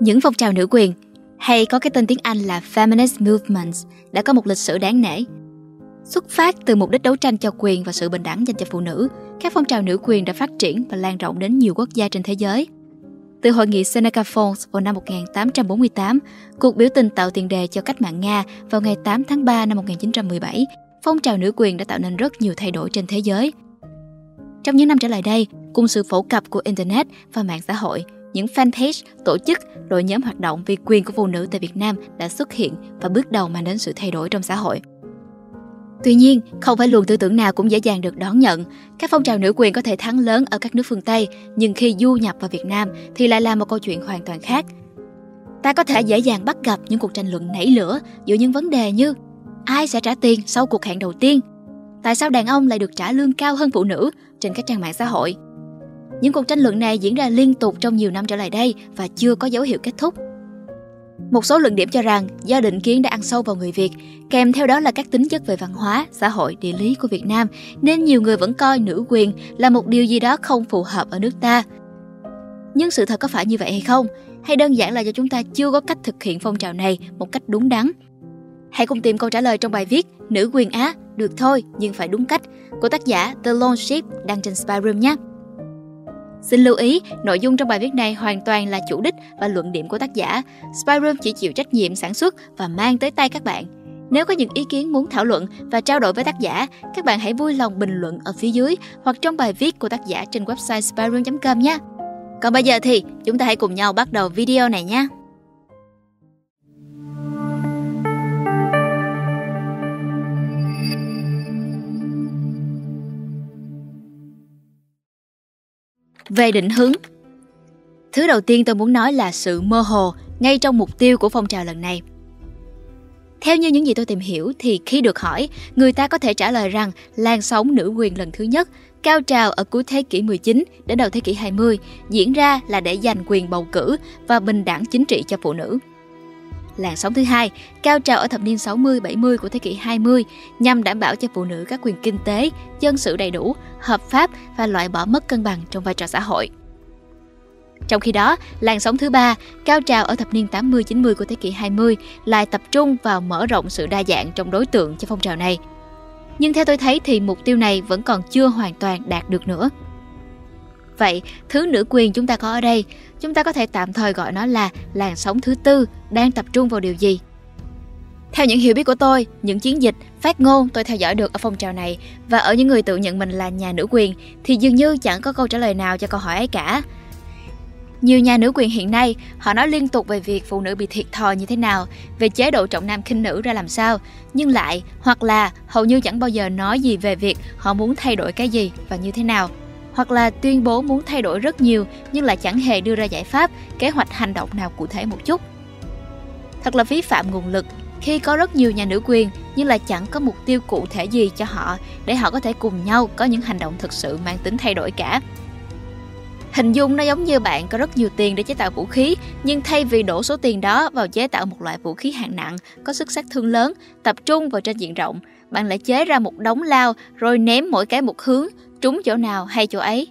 Những phong trào nữ quyền, hay có cái tên tiếng Anh là Feminist Movements, đã có một lịch sử đáng nể. Xuất phát từ mục đích đấu tranh cho quyền và sự bình đẳng dành cho phụ nữ, các phong trào nữ quyền đã phát triển và lan rộng đến nhiều quốc gia trên thế giới. Từ hội nghị Seneca Falls vào năm 1848, cuộc biểu tình tạo tiền đề cho cách mạng Nga vào ngày 8 tháng 3 năm 1917, phong trào nữ quyền đã tạo nên rất nhiều thay đổi trên thế giới. Trong những năm trở lại đây, cùng sự phổ cập của Internet và mạng xã hội, những fanpage, tổ chức, đội nhóm hoạt động vì quyền của phụ nữ tại Việt Nam đã xuất hiện và bước đầu mang đến sự thay đổi trong xã hội. Tuy nhiên, không phải luồng tư tưởng nào cũng dễ dàng được đón nhận. Các phong trào nữ quyền có thể thắng lớn ở các nước phương Tây, nhưng khi du nhập vào Việt Nam thì lại là một câu chuyện hoàn toàn khác. Ta có thể dễ dàng bắt gặp những cuộc tranh luận nảy lửa giữa những vấn đề như ai sẽ trả tiền sau cuộc hẹn đầu tiên? Tại sao đàn ông lại được trả lương cao hơn phụ nữ trên các trang mạng xã hội? Những cuộc tranh luận này diễn ra liên tục trong nhiều năm trở lại đây và chưa có dấu hiệu kết thúc. Một số luận điểm cho rằng do định kiến đã ăn sâu vào người Việt, kèm theo đó là các tính chất về văn hóa, xã hội, địa lý của Việt Nam, nên nhiều người vẫn coi nữ quyền là một điều gì đó không phù hợp ở nước ta. Nhưng sự thật có phải như vậy hay không? Hay đơn giản là do chúng ta chưa có cách thực hiện phong trào này một cách đúng đắn? Hãy cùng tìm câu trả lời trong bài viết Nữ quyền Á, được thôi nhưng phải đúng cách của tác giả The Lone Ship đăng trên Spyroom nhé. Xin lưu ý, nội dung trong bài viết này hoàn toàn là chủ đích và luận điểm của tác giả. Spyroom chỉ chịu trách nhiệm sản xuất và mang tới tay các bạn. Nếu có những ý kiến muốn thảo luận và trao đổi với tác giả, các bạn hãy vui lòng bình luận ở phía dưới hoặc trong bài viết của tác giả trên website spyroom.com nhé. Còn bây giờ thì chúng ta hãy cùng nhau bắt đầu video này nhé. Về định hướng Thứ đầu tiên tôi muốn nói là sự mơ hồ ngay trong mục tiêu của phong trào lần này. Theo như những gì tôi tìm hiểu thì khi được hỏi, người ta có thể trả lời rằng làn sóng nữ quyền lần thứ nhất, cao trào ở cuối thế kỷ 19 đến đầu thế kỷ 20, diễn ra là để giành quyền bầu cử và bình đẳng chính trị cho phụ nữ. Làn sóng thứ hai, cao trào ở thập niên 60-70 của thế kỷ 20 nhằm đảm bảo cho phụ nữ các quyền kinh tế, dân sự đầy đủ, hợp pháp và loại bỏ mất cân bằng trong vai trò xã hội. Trong khi đó, làn sóng thứ ba, cao trào ở thập niên 80-90 của thế kỷ 20 lại tập trung vào mở rộng sự đa dạng trong đối tượng cho phong trào này. Nhưng theo tôi thấy thì mục tiêu này vẫn còn chưa hoàn toàn đạt được nữa. Vậy, thứ nữ quyền chúng ta có ở đây, chúng ta có thể tạm thời gọi nó là làn sóng thứ tư đang tập trung vào điều gì? Theo những hiểu biết của tôi, những chiến dịch, phát ngôn tôi theo dõi được ở phong trào này và ở những người tự nhận mình là nhà nữ quyền thì dường như chẳng có câu trả lời nào cho câu hỏi ấy cả. Nhiều nhà nữ quyền hiện nay, họ nói liên tục về việc phụ nữ bị thiệt thòi như thế nào, về chế độ trọng nam khinh nữ ra làm sao, nhưng lại hoặc là hầu như chẳng bao giờ nói gì về việc họ muốn thay đổi cái gì và như thế nào hoặc là tuyên bố muốn thay đổi rất nhiều nhưng lại chẳng hề đưa ra giải pháp, kế hoạch hành động nào cụ thể một chút. Thật là phí phạm nguồn lực khi có rất nhiều nhà nữ quyền nhưng lại chẳng có mục tiêu cụ thể gì cho họ để họ có thể cùng nhau có những hành động thực sự mang tính thay đổi cả. Hình dung nó giống như bạn có rất nhiều tiền để chế tạo vũ khí, nhưng thay vì đổ số tiền đó vào chế tạo một loại vũ khí hạng nặng có sức sát thương lớn, tập trung vào trên diện rộng, bạn lại chế ra một đống lao rồi ném mỗi cái một hướng, trúng chỗ nào hay chỗ ấy.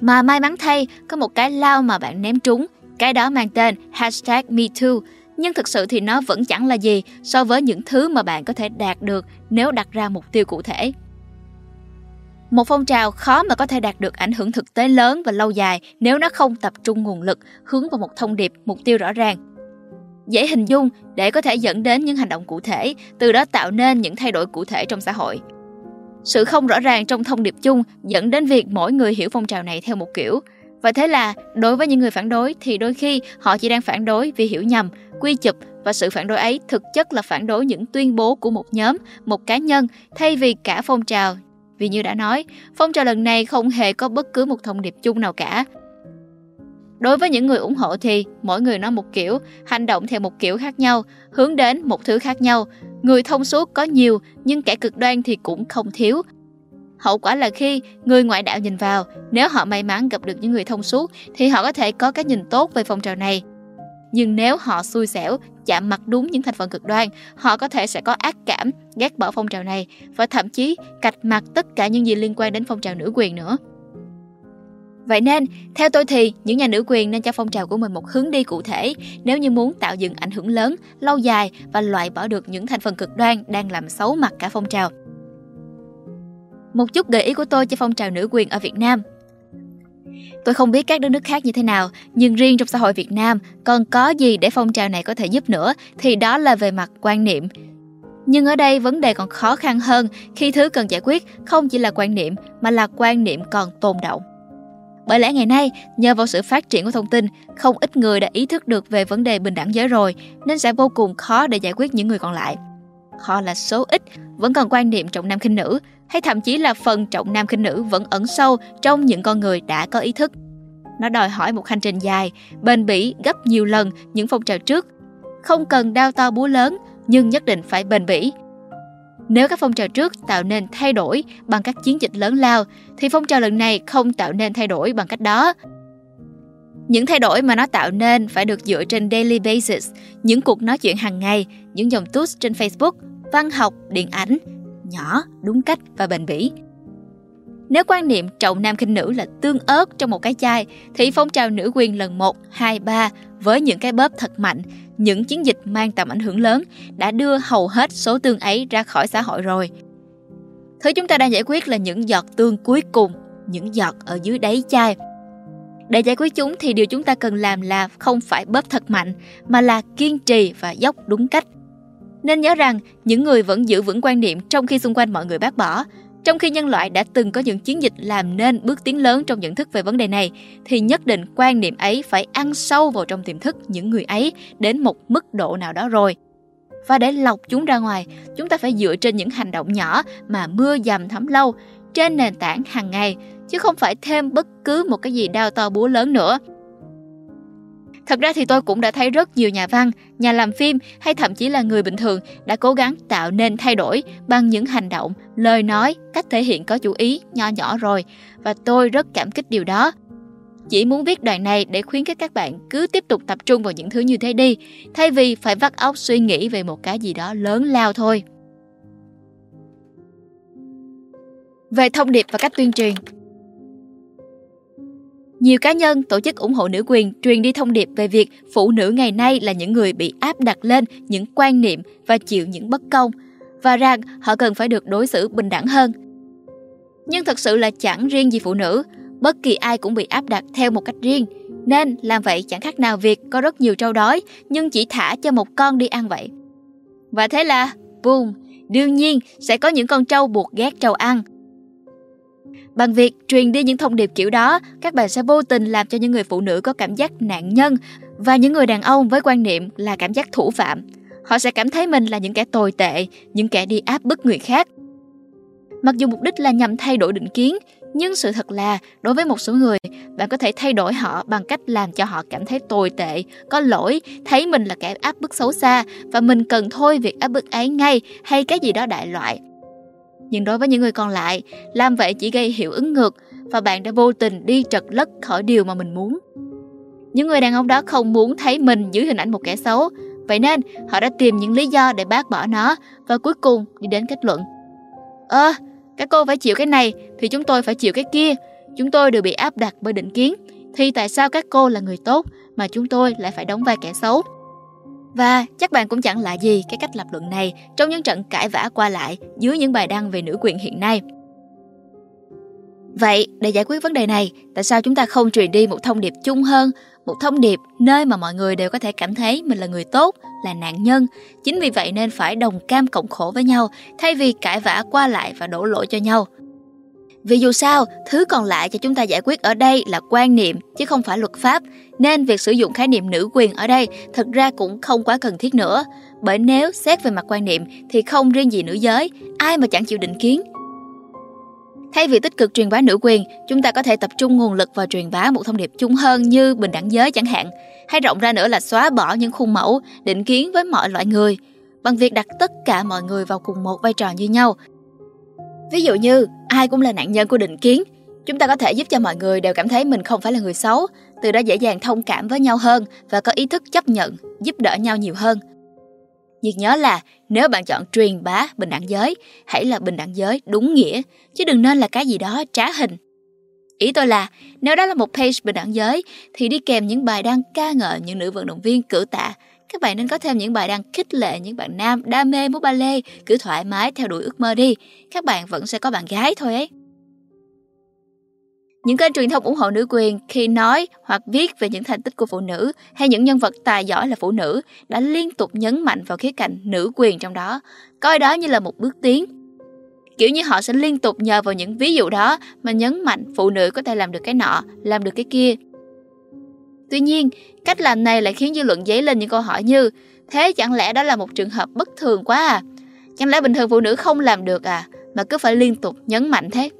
Mà may mắn thay, có một cái lao mà bạn ném trúng, cái đó mang tên hashtag MeToo, nhưng thực sự thì nó vẫn chẳng là gì so với những thứ mà bạn có thể đạt được nếu đặt ra mục tiêu cụ thể. Một phong trào khó mà có thể đạt được ảnh hưởng thực tế lớn và lâu dài nếu nó không tập trung nguồn lực hướng vào một thông điệp, mục tiêu rõ ràng. Dễ hình dung để có thể dẫn đến những hành động cụ thể, từ đó tạo nên những thay đổi cụ thể trong xã hội. Sự không rõ ràng trong thông điệp chung dẫn đến việc mỗi người hiểu phong trào này theo một kiểu. Và thế là, đối với những người phản đối thì đôi khi họ chỉ đang phản đối vì hiểu nhầm, quy chụp và sự phản đối ấy thực chất là phản đối những tuyên bố của một nhóm, một cá nhân thay vì cả phong trào. Vì như đã nói, phong trào lần này không hề có bất cứ một thông điệp chung nào cả. Đối với những người ủng hộ thì mỗi người nói một kiểu, hành động theo một kiểu khác nhau, hướng đến một thứ khác nhau, Người thông suốt có nhiều nhưng kẻ cực đoan thì cũng không thiếu. Hậu quả là khi người ngoại đạo nhìn vào, nếu họ may mắn gặp được những người thông suốt thì họ có thể có cái nhìn tốt về phong trào này. Nhưng nếu họ xui xẻo, chạm mặt đúng những thành phần cực đoan, họ có thể sẽ có ác cảm, ghét bỏ phong trào này và thậm chí cạch mặt tất cả những gì liên quan đến phong trào nữ quyền nữa. Vậy nên, theo tôi thì, những nhà nữ quyền nên cho phong trào của mình một hướng đi cụ thể nếu như muốn tạo dựng ảnh hưởng lớn, lâu dài và loại bỏ được những thành phần cực đoan đang làm xấu mặt cả phong trào. Một chút gợi ý của tôi cho phong trào nữ quyền ở Việt Nam Tôi không biết các đất nước khác như thế nào, nhưng riêng trong xã hội Việt Nam còn có gì để phong trào này có thể giúp nữa thì đó là về mặt quan niệm. Nhưng ở đây vấn đề còn khó khăn hơn khi thứ cần giải quyết không chỉ là quan niệm mà là quan niệm còn tồn động. Bởi lẽ ngày nay, nhờ vào sự phát triển của thông tin, không ít người đã ý thức được về vấn đề bình đẳng giới rồi, nên sẽ vô cùng khó để giải quyết những người còn lại. Họ là số ít, vẫn còn quan niệm trọng nam khinh nữ, hay thậm chí là phần trọng nam khinh nữ vẫn ẩn sâu trong những con người đã có ý thức. Nó đòi hỏi một hành trình dài, bền bỉ gấp nhiều lần những phong trào trước. Không cần đao to búa lớn, nhưng nhất định phải bền bỉ. Nếu các phong trào trước tạo nên thay đổi bằng các chiến dịch lớn lao, thì phong trào lần này không tạo nên thay đổi bằng cách đó. Những thay đổi mà nó tạo nên phải được dựa trên daily basis, những cuộc nói chuyện hàng ngày, những dòng tweet trên Facebook, văn học, điện ảnh, nhỏ, đúng cách và bền bỉ. Nếu quan niệm trọng nam khinh nữ là tương ớt trong một cái chai, thì phong trào nữ quyền lần 1, 2, 3 với những cái bóp thật mạnh, những chiến dịch mang tầm ảnh hưởng lớn đã đưa hầu hết số tương ấy ra khỏi xã hội rồi. Thứ chúng ta đang giải quyết là những giọt tương cuối cùng, những giọt ở dưới đáy chai. Để giải quyết chúng thì điều chúng ta cần làm là không phải bóp thật mạnh, mà là kiên trì và dốc đúng cách. Nên nhớ rằng, những người vẫn giữ vững quan niệm trong khi xung quanh mọi người bác bỏ. Trong khi nhân loại đã từng có những chiến dịch làm nên bước tiến lớn trong nhận thức về vấn đề này, thì nhất định quan niệm ấy phải ăn sâu vào trong tiềm thức những người ấy đến một mức độ nào đó rồi. Và để lọc chúng ra ngoài, chúng ta phải dựa trên những hành động nhỏ mà mưa dầm thấm lâu, trên nền tảng hàng ngày, chứ không phải thêm bất cứ một cái gì đao to búa lớn nữa. Thật ra thì tôi cũng đã thấy rất nhiều nhà văn, nhà làm phim hay thậm chí là người bình thường đã cố gắng tạo nên thay đổi bằng những hành động, lời nói, cách thể hiện có chủ ý nho nhỏ rồi và tôi rất cảm kích điều đó. Chỉ muốn viết đoạn này để khuyến khích các bạn cứ tiếp tục tập trung vào những thứ như thế đi, thay vì phải vắt óc suy nghĩ về một cái gì đó lớn lao thôi. Về thông điệp và cách tuyên truyền nhiều cá nhân, tổ chức ủng hộ nữ quyền truyền đi thông điệp về việc phụ nữ ngày nay là những người bị áp đặt lên những quan niệm và chịu những bất công, và rằng họ cần phải được đối xử bình đẳng hơn. Nhưng thật sự là chẳng riêng gì phụ nữ, bất kỳ ai cũng bị áp đặt theo một cách riêng, nên làm vậy chẳng khác nào việc có rất nhiều trâu đói nhưng chỉ thả cho một con đi ăn vậy. Và thế là, boom, đương nhiên sẽ có những con trâu buộc ghét trâu ăn, Bằng việc truyền đi những thông điệp kiểu đó, các bạn sẽ vô tình làm cho những người phụ nữ có cảm giác nạn nhân và những người đàn ông với quan niệm là cảm giác thủ phạm. Họ sẽ cảm thấy mình là những kẻ tồi tệ, những kẻ đi áp bức người khác. Mặc dù mục đích là nhằm thay đổi định kiến, nhưng sự thật là đối với một số người, bạn có thể thay đổi họ bằng cách làm cho họ cảm thấy tồi tệ, có lỗi, thấy mình là kẻ áp bức xấu xa và mình cần thôi việc áp bức ấy ngay hay cái gì đó đại loại nhưng đối với những người còn lại, làm vậy chỉ gây hiệu ứng ngược và bạn đã vô tình đi trật lất khỏi điều mà mình muốn. Những người đàn ông đó không muốn thấy mình dưới hình ảnh một kẻ xấu, vậy nên họ đã tìm những lý do để bác bỏ nó và cuối cùng đi đến kết luận. Ơ, à, các cô phải chịu cái này thì chúng tôi phải chịu cái kia. Chúng tôi đều bị áp đặt bởi định kiến. Thì tại sao các cô là người tốt mà chúng tôi lại phải đóng vai kẻ xấu? Và chắc bạn cũng chẳng lạ gì cái cách lập luận này trong những trận cãi vã qua lại dưới những bài đăng về nữ quyền hiện nay. Vậy, để giải quyết vấn đề này, tại sao chúng ta không truyền đi một thông điệp chung hơn, một thông điệp nơi mà mọi người đều có thể cảm thấy mình là người tốt, là nạn nhân. Chính vì vậy nên phải đồng cam cộng khổ với nhau, thay vì cãi vã qua lại và đổ lỗi cho nhau. Vì dù sao, thứ còn lại cho chúng ta giải quyết ở đây là quan niệm chứ không phải luật pháp, nên việc sử dụng khái niệm nữ quyền ở đây thật ra cũng không quá cần thiết nữa. Bởi nếu xét về mặt quan niệm thì không riêng gì nữ giới, ai mà chẳng chịu định kiến. Thay vì tích cực truyền bá nữ quyền, chúng ta có thể tập trung nguồn lực vào truyền bá một thông điệp chung hơn như bình đẳng giới chẳng hạn, hay rộng ra nữa là xóa bỏ những khuôn mẫu, định kiến với mọi loại người, bằng việc đặt tất cả mọi người vào cùng một vai trò như nhau Ví dụ như ai cũng là nạn nhân của định kiến, chúng ta có thể giúp cho mọi người đều cảm thấy mình không phải là người xấu, từ đó dễ dàng thông cảm với nhau hơn và có ý thức chấp nhận, giúp đỡ nhau nhiều hơn. Nhưng nhớ là nếu bạn chọn truyền bá bình đẳng giới, hãy là bình đẳng giới đúng nghĩa, chứ đừng nên là cái gì đó trá hình. Ý tôi là, nếu đó là một page bình đẳng giới, thì đi kèm những bài đăng ca ngợi những nữ vận động viên cử tạ. Các bạn nên có thêm những bài đăng khích lệ những bạn nam đam mê múa ballet, cứ thoải mái theo đuổi ước mơ đi. Các bạn vẫn sẽ có bạn gái thôi ấy. Những kênh truyền thông ủng hộ nữ quyền khi nói hoặc viết về những thành tích của phụ nữ hay những nhân vật tài giỏi là phụ nữ đã liên tục nhấn mạnh vào khía cạnh nữ quyền trong đó, coi đó như là một bước tiến. Kiểu như họ sẽ liên tục nhờ vào những ví dụ đó mà nhấn mạnh phụ nữ có thể làm được cái nọ, làm được cái kia. Tuy nhiên, cách làm này lại khiến dư luận dấy lên những câu hỏi như Thế chẳng lẽ đó là một trường hợp bất thường quá à? Chẳng lẽ bình thường phụ nữ không làm được à? Mà cứ phải liên tục nhấn mạnh thế?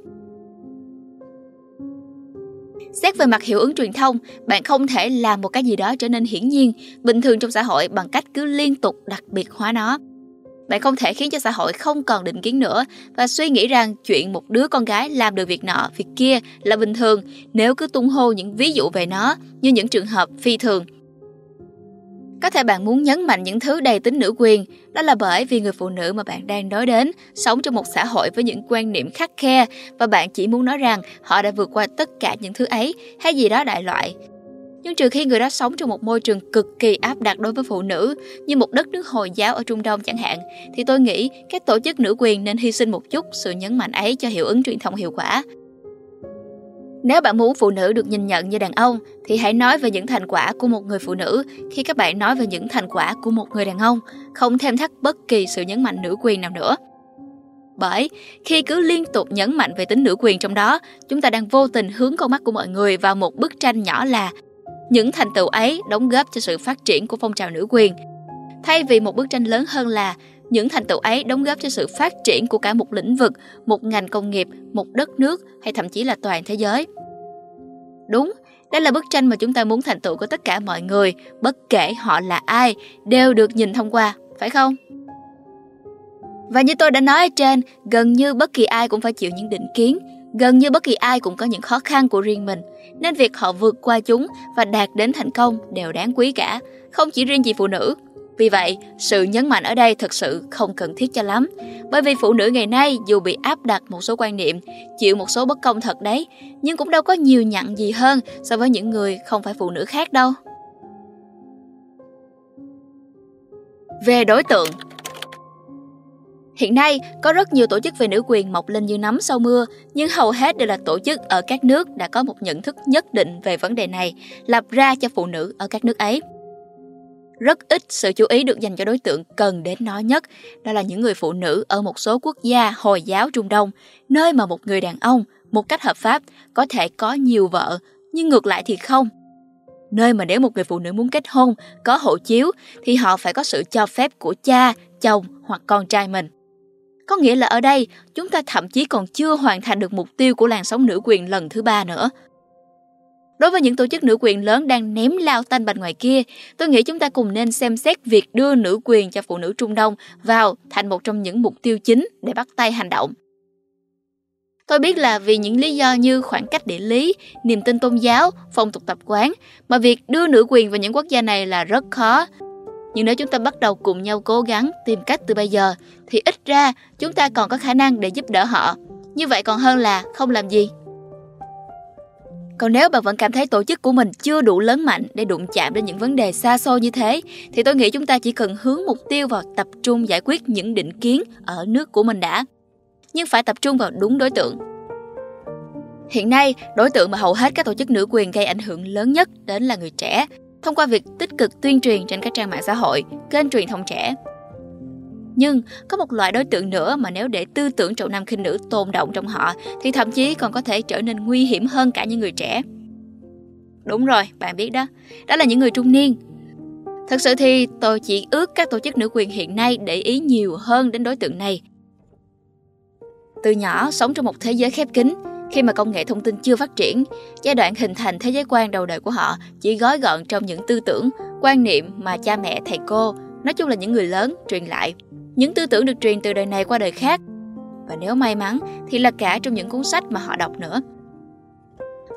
Xét về mặt hiệu ứng truyền thông, bạn không thể làm một cái gì đó trở nên hiển nhiên, bình thường trong xã hội bằng cách cứ liên tục đặc biệt hóa nó. Bạn không thể khiến cho xã hội không còn định kiến nữa và suy nghĩ rằng chuyện một đứa con gái làm được việc nọ, việc kia là bình thường nếu cứ tung hô những ví dụ về nó như những trường hợp phi thường có thể bạn muốn nhấn mạnh những thứ đầy tính nữ quyền, đó là bởi vì người phụ nữ mà bạn đang nói đến sống trong một xã hội với những quan niệm khắc khe và bạn chỉ muốn nói rằng họ đã vượt qua tất cả những thứ ấy hay gì đó đại loại. Nhưng trừ khi người đó sống trong một môi trường cực kỳ áp đặt đối với phụ nữ, như một đất nước Hồi giáo ở Trung Đông chẳng hạn, thì tôi nghĩ các tổ chức nữ quyền nên hy sinh một chút sự nhấn mạnh ấy cho hiệu ứng truyền thông hiệu quả. Nếu bạn muốn phụ nữ được nhìn nhận như đàn ông thì hãy nói về những thành quả của một người phụ nữ khi các bạn nói về những thành quả của một người đàn ông, không thêm thắt bất kỳ sự nhấn mạnh nữ quyền nào nữa. Bởi khi cứ liên tục nhấn mạnh về tính nữ quyền trong đó, chúng ta đang vô tình hướng con mắt của mọi người vào một bức tranh nhỏ là những thành tựu ấy đóng góp cho sự phát triển của phong trào nữ quyền. Thay vì một bức tranh lớn hơn là những thành tựu ấy đóng góp cho sự phát triển của cả một lĩnh vực, một ngành công nghiệp, một đất nước hay thậm chí là toàn thế giới. Đúng, đây là bức tranh mà chúng ta muốn thành tựu của tất cả mọi người, bất kể họ là ai, đều được nhìn thông qua, phải không? Và như tôi đã nói ở trên, gần như bất kỳ ai cũng phải chịu những định kiến, gần như bất kỳ ai cũng có những khó khăn của riêng mình, nên việc họ vượt qua chúng và đạt đến thành công đều đáng quý cả, không chỉ riêng chị phụ nữ, vì vậy, sự nhấn mạnh ở đây thực sự không cần thiết cho lắm. Bởi vì phụ nữ ngày nay dù bị áp đặt một số quan niệm, chịu một số bất công thật đấy, nhưng cũng đâu có nhiều nhận gì hơn so với những người không phải phụ nữ khác đâu. Về đối tượng Hiện nay, có rất nhiều tổ chức về nữ quyền mọc lên như nấm sau mưa, nhưng hầu hết đều là tổ chức ở các nước đã có một nhận thức nhất định về vấn đề này, lập ra cho phụ nữ ở các nước ấy rất ít sự chú ý được dành cho đối tượng cần đến nó nhất, đó là những người phụ nữ ở một số quốc gia Hồi giáo Trung Đông, nơi mà một người đàn ông một cách hợp pháp có thể có nhiều vợ, nhưng ngược lại thì không. Nơi mà nếu một người phụ nữ muốn kết hôn, có hộ chiếu thì họ phải có sự cho phép của cha, chồng hoặc con trai mình. Có nghĩa là ở đây, chúng ta thậm chí còn chưa hoàn thành được mục tiêu của làn sóng nữ quyền lần thứ ba nữa. Đối với những tổ chức nữ quyền lớn đang ném lao tanh bạch ngoài kia, tôi nghĩ chúng ta cùng nên xem xét việc đưa nữ quyền cho phụ nữ Trung Đông vào thành một trong những mục tiêu chính để bắt tay hành động. Tôi biết là vì những lý do như khoảng cách địa lý, niềm tin tôn giáo, phong tục tập quán mà việc đưa nữ quyền vào những quốc gia này là rất khó. Nhưng nếu chúng ta bắt đầu cùng nhau cố gắng tìm cách từ bây giờ thì ít ra chúng ta còn có khả năng để giúp đỡ họ. Như vậy còn hơn là không làm gì. Còn nếu bạn vẫn cảm thấy tổ chức của mình chưa đủ lớn mạnh để đụng chạm đến những vấn đề xa xôi như thế, thì tôi nghĩ chúng ta chỉ cần hướng mục tiêu vào tập trung giải quyết những định kiến ở nước của mình đã. Nhưng phải tập trung vào đúng đối tượng. Hiện nay, đối tượng mà hầu hết các tổ chức nữ quyền gây ảnh hưởng lớn nhất đến là người trẻ, thông qua việc tích cực tuyên truyền trên các trang mạng xã hội, kênh truyền thông trẻ, nhưng có một loại đối tượng nữa mà nếu để tư tưởng trọng nam khinh nữ tồn động trong họ thì thậm chí còn có thể trở nên nguy hiểm hơn cả những người trẻ. Đúng rồi, bạn biết đó. Đó là những người trung niên. Thật sự thì tôi chỉ ước các tổ chức nữ quyền hiện nay để ý nhiều hơn đến đối tượng này. Từ nhỏ sống trong một thế giới khép kín, khi mà công nghệ thông tin chưa phát triển, giai đoạn hình thành thế giới quan đầu đời của họ chỉ gói gọn trong những tư tưởng, quan niệm mà cha mẹ, thầy cô, nói chung là những người lớn truyền lại những tư tưởng được truyền từ đời này qua đời khác. Và nếu may mắn thì là cả trong những cuốn sách mà họ đọc nữa.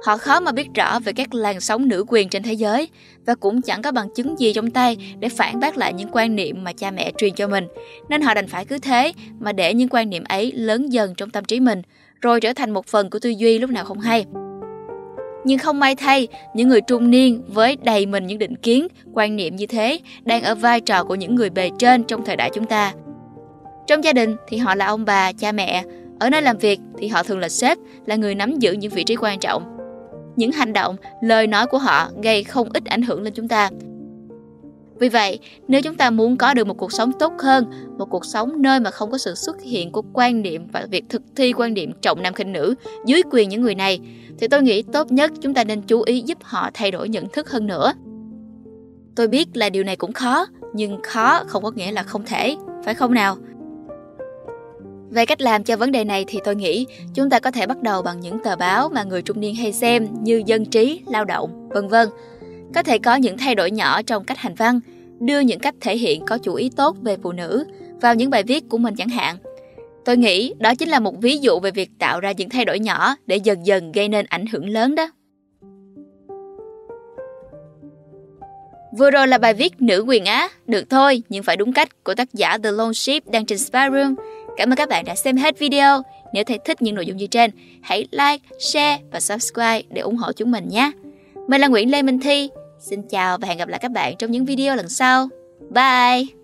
Họ khó mà biết rõ về các làn sóng nữ quyền trên thế giới và cũng chẳng có bằng chứng gì trong tay để phản bác lại những quan niệm mà cha mẹ truyền cho mình. Nên họ đành phải cứ thế mà để những quan niệm ấy lớn dần trong tâm trí mình, rồi trở thành một phần của tư duy lúc nào không hay. Nhưng không may thay, những người trung niên với đầy mình những định kiến, quan niệm như thế đang ở vai trò của những người bề trên trong thời đại chúng ta. Trong gia đình thì họ là ông bà, cha mẹ, ở nơi làm việc thì họ thường là sếp, là người nắm giữ những vị trí quan trọng. Những hành động, lời nói của họ gây không ít ảnh hưởng lên chúng ta. Vì vậy, nếu chúng ta muốn có được một cuộc sống tốt hơn, một cuộc sống nơi mà không có sự xuất hiện của quan niệm và việc thực thi quan niệm trọng nam khinh nữ dưới quyền những người này, thì tôi nghĩ tốt nhất chúng ta nên chú ý giúp họ thay đổi nhận thức hơn nữa. Tôi biết là điều này cũng khó, nhưng khó không có nghĩa là không thể, phải không nào? Về cách làm cho vấn đề này thì tôi nghĩ chúng ta có thể bắt đầu bằng những tờ báo mà người trung niên hay xem như Dân trí, Lao động, vân vân. Có thể có những thay đổi nhỏ trong cách hành văn, đưa những cách thể hiện có chủ ý tốt về phụ nữ vào những bài viết của mình chẳng hạn. Tôi nghĩ đó chính là một ví dụ về việc tạo ra những thay đổi nhỏ để dần dần gây nên ảnh hưởng lớn đó. Vừa rồi là bài viết Nữ quyền Á, được thôi nhưng phải đúng cách của tác giả The Lone Sheep đang trên Spyroom Cảm ơn các bạn đã xem hết video. Nếu thấy thích những nội dung như trên, hãy like, share và subscribe để ủng hộ chúng mình nhé. Mình là Nguyễn Lê Minh Thi. Xin chào và hẹn gặp lại các bạn trong những video lần sau. Bye!